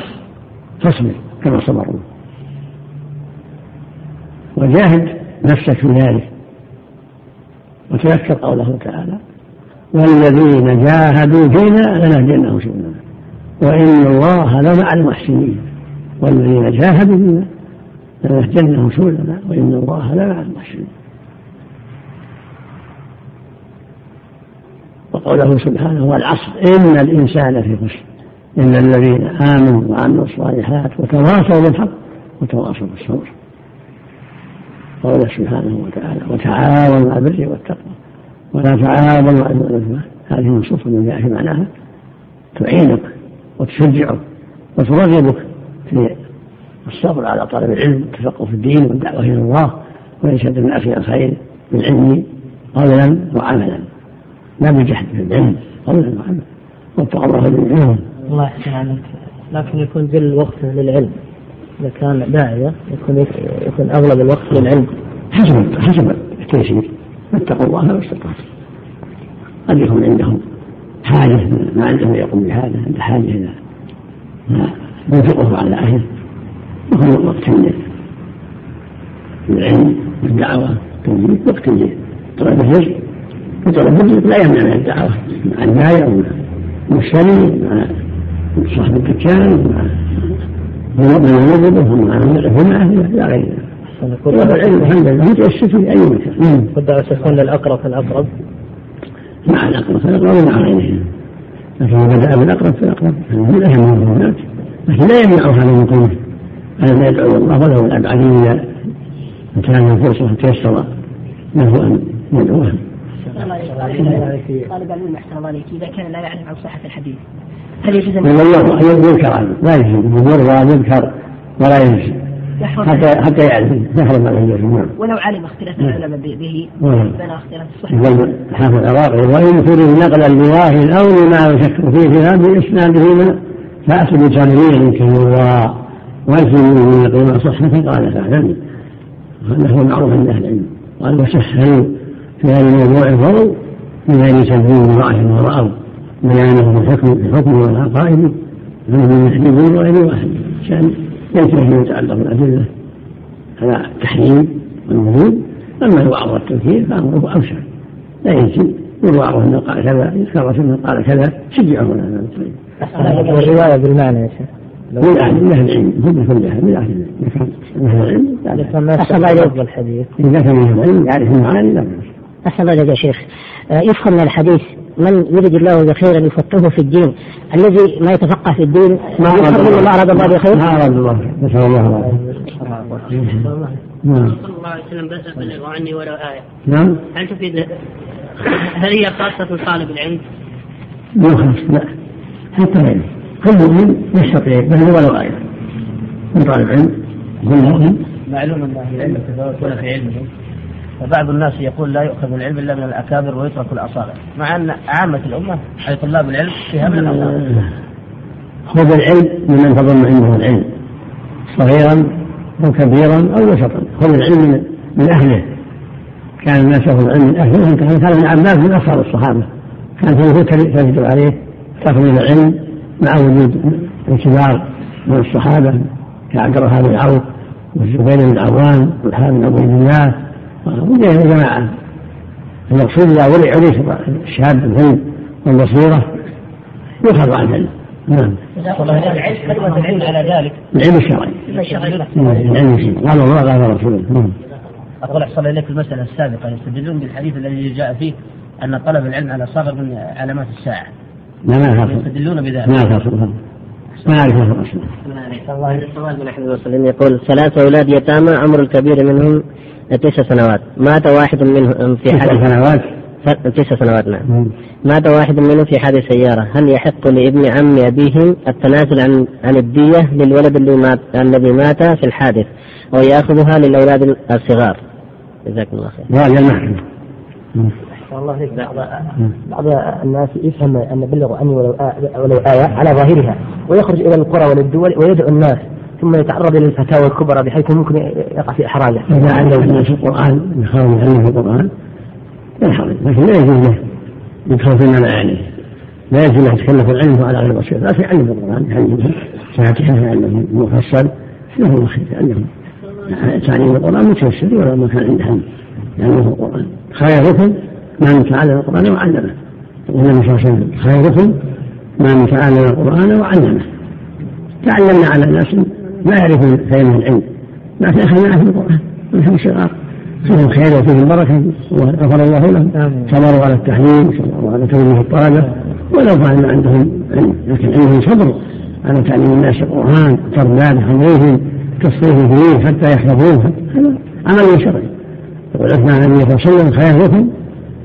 فاصبر كما صبروا. وجاهد نفسك في ذلك. وتذكر قوله تعالى والذين جاهدوا فينا لنهدينهم سبلنا. وإن الله لمع المحسنين. والذين جاهدوا فينا لنهدينهم سبلنا. وإن الله لمع المحسنين. وقوله سبحانه والعصر إن الإنسان في خسر. إن الذين آمنوا وعملوا الصالحات وتواصوا بالحق وتواصوا بالصبر. قوله سبحانه وتعالى وتعاونوا على البر والتقوى. ولا تعاونوا على الاثم هذه نصوص من في معناها تعينك وتشجعك وترغبك في الصبر على طلب العلم والتفقه في الدين والدعوة إلى الله ويشهد من أخي الخير بالعلم قولا وعملا. لا بالجحد في العلم. قولا وعملا وفق الله جميعهم الله يحسن عليك لكن يكون ذل وقت للعلم. إذا كان داعية يكون يكون أغلب الوقت للعلم. حسب حسب التيسير. فاتقوا الله ما استطعتم قد يكون عندهم. حاجة ما عندهم يقوم بهذا عنده حاجة إلى ما ينفقه على أهله. يكون وقت للعلم. والدعوة والتوجيه وقت طلب الرزق. الرزق لا يمنع من الدعوة. مع البايع ومع المشتري مع صاحب الدكان مع من يمرضه ومع من معه لا غير ذلك العلم الحمد لله. متأسس في أي مكان. قد تكون للأقرب فالأقرب مع الأقرب فالأقرب ومع غيره لكن إذا بدأ بالأقرب فالأقرب من أهم المهمات لكن لا يمنع هذا من قوله. أن يدعو الله وله الأبعدين إذا كان الفرصة تيسر له أن يدعوها طالب العلم احسن عليك إذا كان لا يعلم عن صحة الحديث هل يجوز أن يذكر لا يجوز. يروى يذكر ولا يجوز. حتى حتى يعلم يحرم عليه نعم. ولو علم اختلاف العلماء به نعم. بين اختلاف الصحة. الحافظ العراقي وإن تريد نقلا لواهي أو لما يشك فيه في هذه الاسناد من فاتوا بتنوير كيروى واجزموا من يقين صحة قال فاعلم هذا هو معروف عند أهل العلم. قال وسهلوا في هذا الموضوع الفضل من غير تنفيذ ضعف ورأوا بيانه بالحكم بالحكم والعقائد من يحدث وغير واحد. عشان ينتهي فيما يتعلق بالأدلة على التحريم والوجود أما الوعظ والتذكير فأمره أوسع لا يمكن. يروى أنه قال كذا يذكر أنه قال كذا شجعه هذا الرواية بالمعنى يا شيخ. من أهل من أهل العلم. هم من أهل من أهل العلم. من أهل العلم يعرف المعاني لا بأس أحسن الله يا شيخ. آه، يفهم من الحديث من يريد الله بخيرا يفقهه في الدين الذي ما يتفقه في الدين ما يفهم ما أراد الله بخير؟ ما أراد الله. نسأل الله العافية. نعم. صلى الله عليه وسلم بس عني ولو آية نعم. هل تفيد هل هي خاصة طالب العلم؟ مو خاص لا. حتى العلم. كل مؤمن يستطيع بل ولو آية من طالب علم كل مؤمن معلوم أن أهل العلم يتفاوتون في علمهم فبعض الناس يقول لا يؤخذ العلم إلا من الأكابر ويترك الأصابع مع أن عامة الأمة أي طلاب العلم فيها من الأصابع خذ العلم ممن تظن عنده العلم صغيرا أو كبيرا أو وسطا. خذ العلم من, أهله. كان الناس يأخذ العلم من أهله. كان ابن عباس من أصحاب الصحابة. كان تجد عليه. تفضيل العلم مع وجود الكبار من الصحابة كعبد الرحمن بن عوف والزبير بن عوام والحارث بن عبد الله. وغيرهم جماعة المقصود إذا ولي عليه الشاب العلم والبصيرة يؤخذ عن العلم. نعم. كلمة العلم على ذلك. العلم الشرعي. نعم، العلم الشرعي. قال الله قال رسوله. نعم. أقول أحسن إليك المسألة السابقة. يستدلون بالحديث الذي جاء فيه أن طلب العلم على صغر من علامات الساعة. لا ما يستدلون بذلك. ما يخاف ما يعرف هذا الأصل. الله يقول ثلاثة أولاد يتامى عمر الكبير منهم تسع سنوات. مات واحد منهم في تسع حادث سنوات؟ تسع سنوات نعم. نعم. مات واحد منهم في حادث سيارة. هل يحق لابن عم أبيهم التنازل عن عن الدية للولد اللي مات الذي مات في الحادث ويأخذها للأولاد الصغار؟ جزاكم الله خير. المحكمة نعم. والله عليك بعض بعض الناس يفهم أن بلغوا عني ولو آية ولو آية على ظاهرها ويخرج إلى القرى والدول ويدعو الناس ثم يتعرض إلى الفتاوى الكبرى بحيث ممكن يقع في إحراجه. إذا عنده في القرآن يخاف يعلمه في القرآن لا حرج لكن لا يجوز له يدخل فيما لا يعنيه لا يجوز له يتكلف العلم على غير بصيرة لكن يعلم القرآن يعلمه فاتحة يعلمه مفصل له الخير يعلمه تعليم القرآن متيسر ولا ما كان عنده هم يعلمه القرآن. خيركم من تعلم القرآن وعلمه. النبي صلى الله عليه وسلم خيركم من تعلم القرآن وعلمه. تعلمنا على ناس لا يعرفون كلمة العلم. لكن أخذناها في القرآن. ونحن صغار فيهم خير وفيهم بركة وغفر الله لهم صبروا على التعليم صبروا على توجيه الطلبة ولو كان ما عندهم علم. لكن عندهم صبر على تعليم الناس القرآن. ترداد حميهم تصريف فيه حتى يحفظوه. هذا عمل شرعي. يقول أثناء النبي صلى الله عليه وسلم خيركم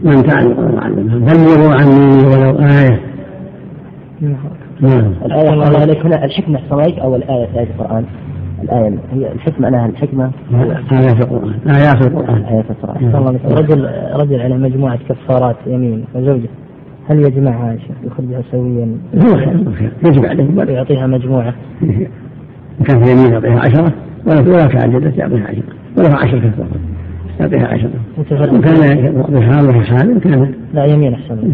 من تعلم القرآن. وعلمه بلغوا عني ولو آية. نعم الآية الله عليك هنا الحكمة الصلاة أو الآية في آية القرآن الآية هي الحكمة أنها الحكمة آيات القرآن آيات القرآن آية الصلاة رجل رجل على مجموعة كفارات يمين وزوجة هل يجمعها يخرجها سويا يجب عليه بل ويعطيها مجموعة إن كان في يمين يعطيها عشرة ولا ولا تعددت يعطيها عشرة ولا عشر كفارات يعطيها عشرة. وإن كان يعطيها الله حال كان لا يمين أحسن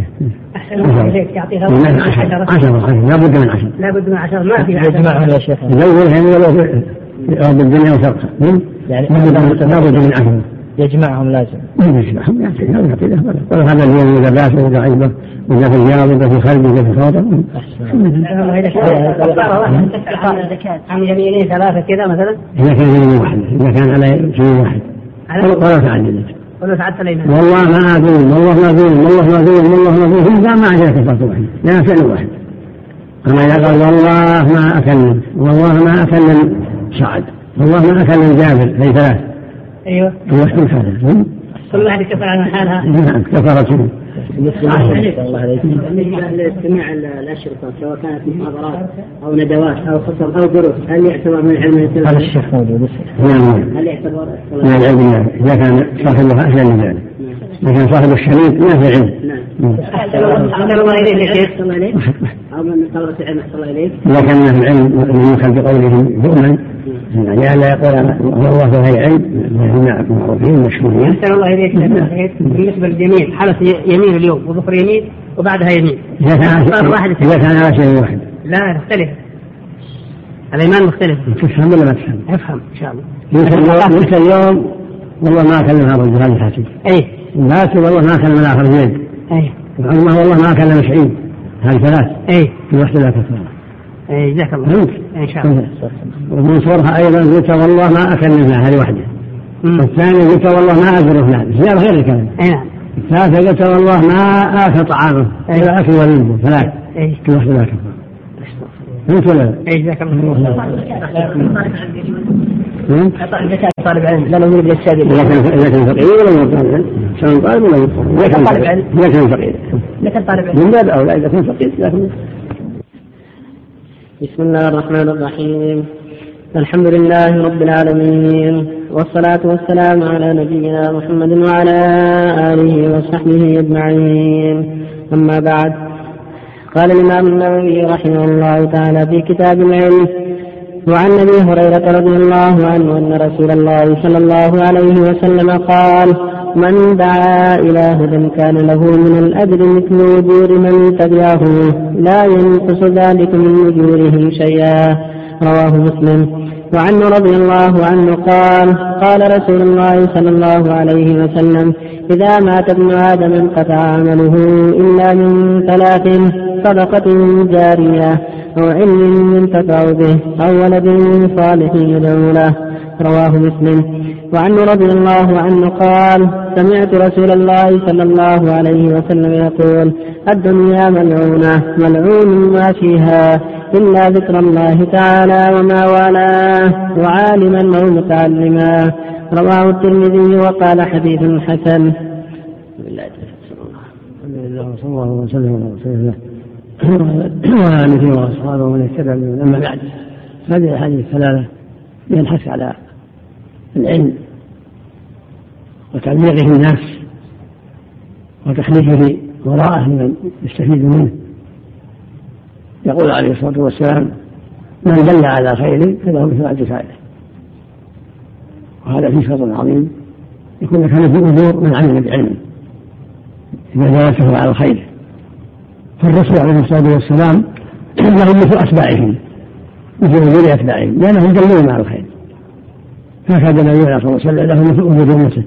أحسن الله إليك يعطيها عشرة. عشرة. عشرة. عشرة. لا بد من عشرة. لابد من عشرة. ما في يجمعهم عشرة. يا شيخ. يزوجها ولو في رب الدنيا وشرقها يعني لا بد من عشرة. يجمعهم لازم. ولا يعطي له ولا هذا اليوم إذا بات وإذا عيبه وإذا في الجار وإذا في خلق وإذا في تفتح عن يمينين ثلاثة كذا مثلا. إذا كان يمين واحد. إذا كان على شيء واحد. ولا ولو سعدت الأيمان والله ما أقول والله ما أقول والله ما أقول والله ما أقول هم ما عندنا كفارة واحدة لا فعل واحد. أما إذا قال والله ما أكلم والله ما أكلم سعد والله ما أكلم جابر هي ثلاث. أيوه. يوحد هذا كل واحد كفر عن حالها. نعم كفارة بالنسبة لاستماع الأشرطة سواء كانت محاضرات أو ندوات أو خطب أو دروس هل يعتبر من علم هذا؟ الشيخ موجود نعم هل يعتبر من العلم إذا كان صاحبها أهلا لذلك لكن صاحب الشريط ما في علم. نعم. أحسن الله إليك يا شيخ أحسن الله إليك أو من العلم أحسن الله إليك إذا كان من العلم من يؤخذ بقولهم يؤمن يعني لا يقول أنا والله في علم هم معروفين مشهورين. أحسن الله إليك بالنسبة لليمين حلف يمين اليوم وظهر يمين وبعدها يمين. إذا كان واحد إذا كان على شيء واحد. لا تختلف الأيمان مختلفة تفهم ولا ما تفهم؟ أفهم إن شاء الله. يمكن اليوم والله ما أكلم هذا الرجل هذا الحاكم أي لكن والله ما أكلم الآخر زيد. أي. الله والله ما أكلم سعيد. هذه ثلاث. أي. في وحدة لا كفارة أي جزاك الله. فهمت؟ إن شاء الله. ومن صورها أيضا قلت والله ما أكلمها هذه واحدة. الثاني قلت والله ما ازور فلان زيارة غير الكلام. أي نعم. الثالثة قلت والله ما آكل طعامه. ولا أكل ولده ثلاث. أي. كل واحدة ما كفر فهمت ولا لا؟ اي جزاك الله الزكاه طالب علم لا نريد السبيل إذا كان إذا كان فقير. ولا طالب علم سواء طالب ولا هو طالب إذا كان طالب فقير. علم. إذا كان فقير. لكن طالب علم. من باب أولى إذا كان فقير لكن بسم الله الرحمن الرحيم. الحمد لله رب العالمين والصلاة والسلام على نبينا محمد وعلى آله وصحبه أجمعين. أما بعد قال الإمام النووي رحمه الله تعالى في كتاب العلم وعن أبي هريرة رضي الله عنه أن رسول الله صلى الله عليه وسلم قال من دعا إلى هدى كان له من الأجر مثل أجور من تبعه لا ينقص ذلك من أجورهم شيئا. رواه مسلم. وعنه رضي الله عنه قال قال رسول الله صلى الله عليه وسلم إذا مات ابن آدم انقطع عمله إلا من ثلاث صدقة جارية أو علم ينتفع به أو ولد صالح يدعو له رواه مسلم. وعنه رضي الله عنه قال سمعت رسول الله صلى الله عليه وسلم يقول الدنيا ملعونة ملعون ما فيها إلا ذكر الله تعالى وما والاه وعالما أو متعلما. رواه الترمذي وقال حديث حسن. صلى الله وسلم. على رسول الله وعلى اله واصحابه ومن اهتدى بهم أما بعد هذه الأحاديث الثلاثة فيها الحث على العلم وتبليغه الناس وتخليفه وراءه لمن يستفيد منه. يقول عليه الصلاة والسلام من دل على خير فله مثل اجر فاعله وهذا فيه فضل عظيم. يكون كان في اجور من عمل بعلم إذا دلته على الخير. فالرسول عليه الصلاة والسلام لهم مثل أتباعهم مثل اجور أتباعهم لأنهم دلوهم على الخير. هكذا النبي عليه وسلم له مثل اجور امته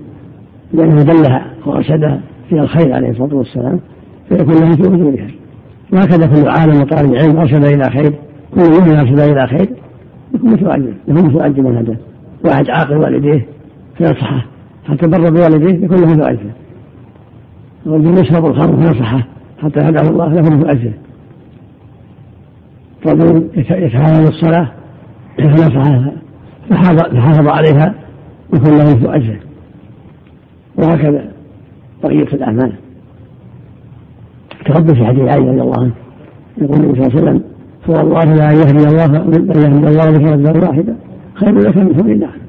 لأنه دلها وأرشدها إلى الخير عليه الصلاة والسلام فيكون له مثل اجورها وهكذا كل عالم وطالب علم أرشد إلى خير كل يوم أرشد إلى خير يكون مثل أجر له مثل أجر من هداه. واحد عاقل والديه فينصحه حتى بر بوالديه يكون له مثل أجره. رجل يشرب الخمر فينصحه حتى هداه الله له مثل اجره رجل يتحاول الصلاه فنصحه فحافظ عليها يكون له مثل اجره وهكذا بقية الأعمال. تقبل في حديث عائشة رضي الله عنه يقول النبي صلى الله عليه وسلم فوالله لا يهدي الله من يهدي الله بك رجلا واحدا خير لك من حور النعم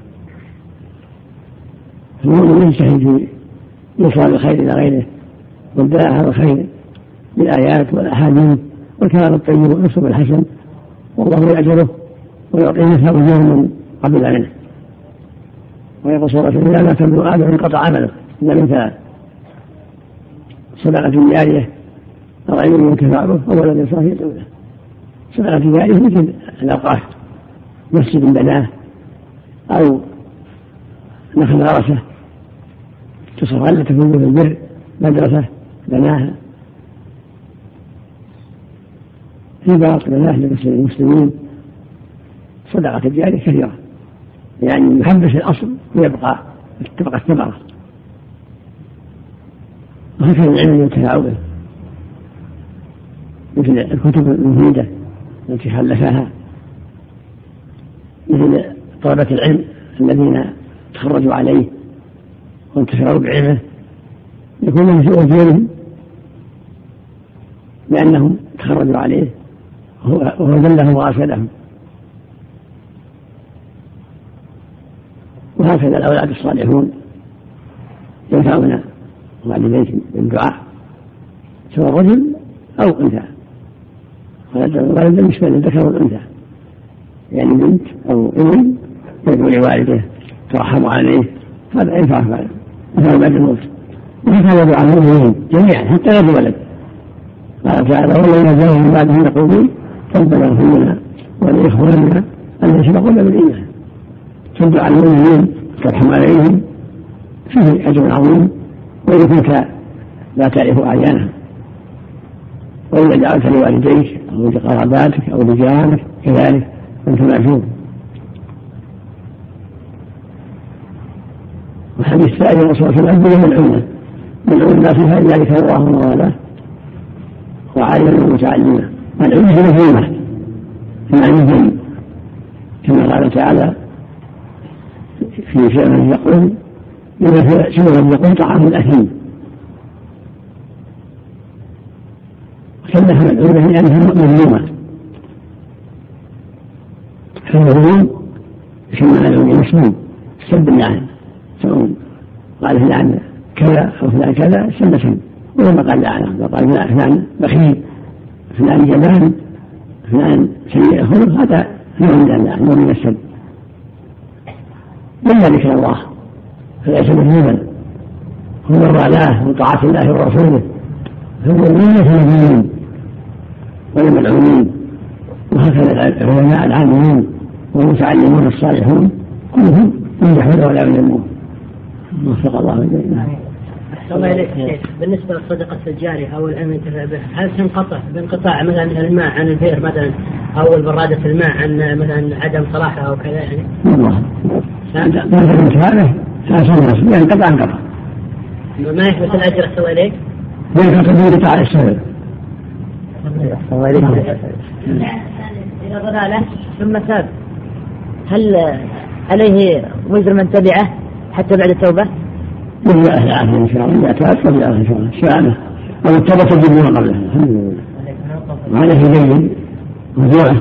المؤمن يجتهد في يوصل الخير إلى غيره والدلاء على الخير. بالآيات والأحاديث والكلام الطيب والاسلوب الحسن والله يأجره ويعطيه مثل اجور من قبل منه ويقول وسلم اذا مات ابن آدم انقطع عمله إلا من ثلاث. صدقة جارية أو علم ينتفع به أو ولد صالح يدعو له صدقة جارية مثل الاوقاف مسجد بناه أو نخل غرسه تصرف التي تكون في البر مدرسة بناها. في باطل بناه للمسلمين صدقة جارية كثيرة يعني يحبس الأصل ويبقى تبقى الثمرة وهكذا العلم ينتفع به مثل الكتب المفيدة التي خلفها مثل طلبة العلم الذين تخرجوا عليه وانتفعوا بعلمه يكون في أجورهم لأنهم تخرجوا عليه. وهو دلهم وأرشدهم وهكذا الأولاد الصالحون ينفعون والديهم بالدعاء سواء رجل أو أنثى. ولد بالنسبة للذكر والأنثى. يعني بنت أو ابن يدعو لوالده ترحم عليه هذا ينفع هذا مثلا بعد الموت. وهكذا دعاء المؤمنين جميعا حتى غير الولد قال تعالى والذين جاءوا من بعدهم يقولون ربنا اغفر لنا ولاخواننا الذين سبقونا بالايمان تدعى المؤمنين ترحم عليهم فيه أجر عظيم وإن كنت لا تعرف اعيانهم وإذا جعلت لوالديك أو لقراباتك أو لجيرانك كذلك فأنت مأجور والحديث الثاني الرسول صلى الله عليه وسلم ملعونة ملعون ما فيها إلا ذكر الله وموالاه وعالما ومتعلما ملعونة مفهومة يعني مثل كما قال تعالى في شيء يقول شيء يقول طعام الأثيم. سماها ملعونة لأنها مذمومة فالمذموم يسمى ملعون مسموم سب يعني سواء قال فلان كذا أو فلان كذا سم ولما قال لعنه وقال فلان بخيل. فلان جبان فلان سيء الخلق هذا نوع من اللعن نوع من السب إلا ذكر الله؟ فليس مذموما هو من وطاعة الله ورسوله. فالمؤمنين المؤمنين والملعونين وهكذا العلماء العاملين والمتعلمون الصالحون كلهم ينجحون ولا يذمون وفق الله الجميع. الله إليك بالنسبة للصدقة الجارية أو العلم ينتفع به هل تنقطع بانقطاع مثلا الماء عن البئر مثلا أو برادة الماء عن مثلا عدم صلاحها أو كذا يعني؟ والله. ما في هذا هذا ينقطع انقطع ما يثبت الأجر الله إليك؟ ينقطع بانقطاع السبب الله إليك إذا ضلالة. ثم تاب هل عليه وزر من تبعه حتى بعد التوبة؟ بالله العافية إن شاء الله إذا تاب قبل إن شاء الله شاء أو التوبة تجب ما قبلها الحمد لله. وهذا جيد موضوعه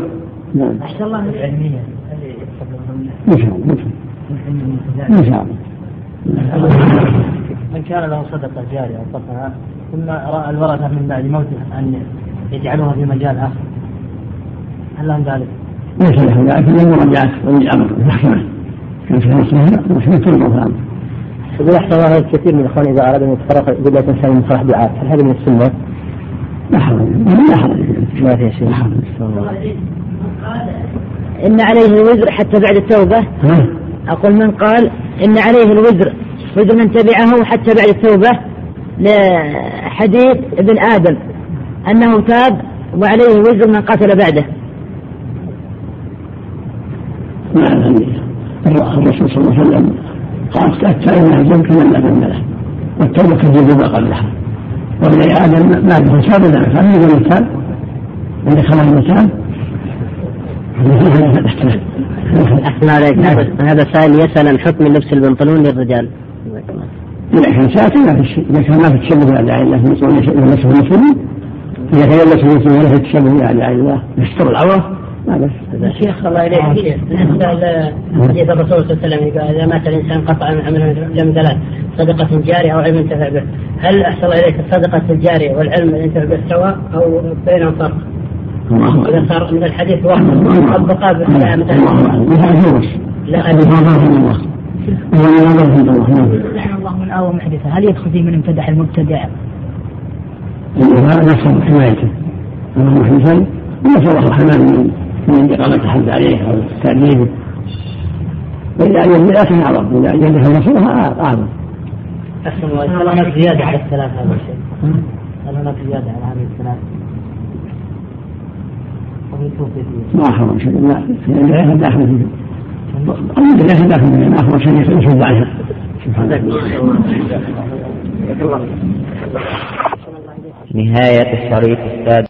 نعم. أحسن الله العلمية. إن شاء الله. إن شاء الله. من كان له صدقة جارية وصفها ثم رأى الورثة من بعد موته أن يجعلوها في مجال آخر. هل لهم ذلك؟ ليس له ذلك. من المراجعات ولي الأمر في المحكمة كان في نفسها كل الأمر يقول أحسن الله كثير من الإخوان إذا أراد أن يتفرق يقول لا تنسى من صلاح دعاء. هل هذا من السنة؟ لا حرج. لا حرج. ما في شيء. إن عليه الوزر حتى بعد التوبة. أقول من قال إن عليه الوزر وزر من تبعه حتى بعد التوبة لحديث ابن آدم. أنه تاب وعليه وزر من قاتل بعده. ما الرسول صلى الله عليه وسلم التائب من الذنب كمن لا ذنب له والتوبة تجد ما قبلها. وابن آدم ما به تاب ولا فلم يقول التاب عند خبر المتاب أحسن عليك هذا سائل يسأل عن حكم لبس البنطلون للرجال. إذا كان ساتر ما في إذا كان ما في تشبه بأعداء الله يلبسه المسلمين إذا كان يلبس المسلمين ولا في تشبه بأعداء الله يستر العورة ما بس. شيخ الله إليك بالنسبة لحديث الرسول صلى الله عليه وسلم إذا مات الإنسان قطع من عمله من ثلاث صدقة جارية أو علم ينتفع به. هل أحسن الله إليك الصدقة الجارية والعلم ينتفع به سواء أو بينهم فرق؟ إذا صار من الحديث واحد طبقا مثلا لا لعن الله من آوى محدثة هل يدخل فيه من امتدح المبتدع؟ هذا نصر حمايته. محدثا نسأل الله الحمام من إقامة الحد عليه أو تأديبه وإذا أن لكن أعظم إذا أجده نصرها أعظم أحسن الله هل هناك زيادة على الثلاث هذا الشيء؟ هل هناك زيادة على هذه الثلاث؟ ما حرم شيء لا لا داخل فيه قد ليس داخل فيه ما أخبر شيء يصد عنها سبحان نهاية الشريط السادس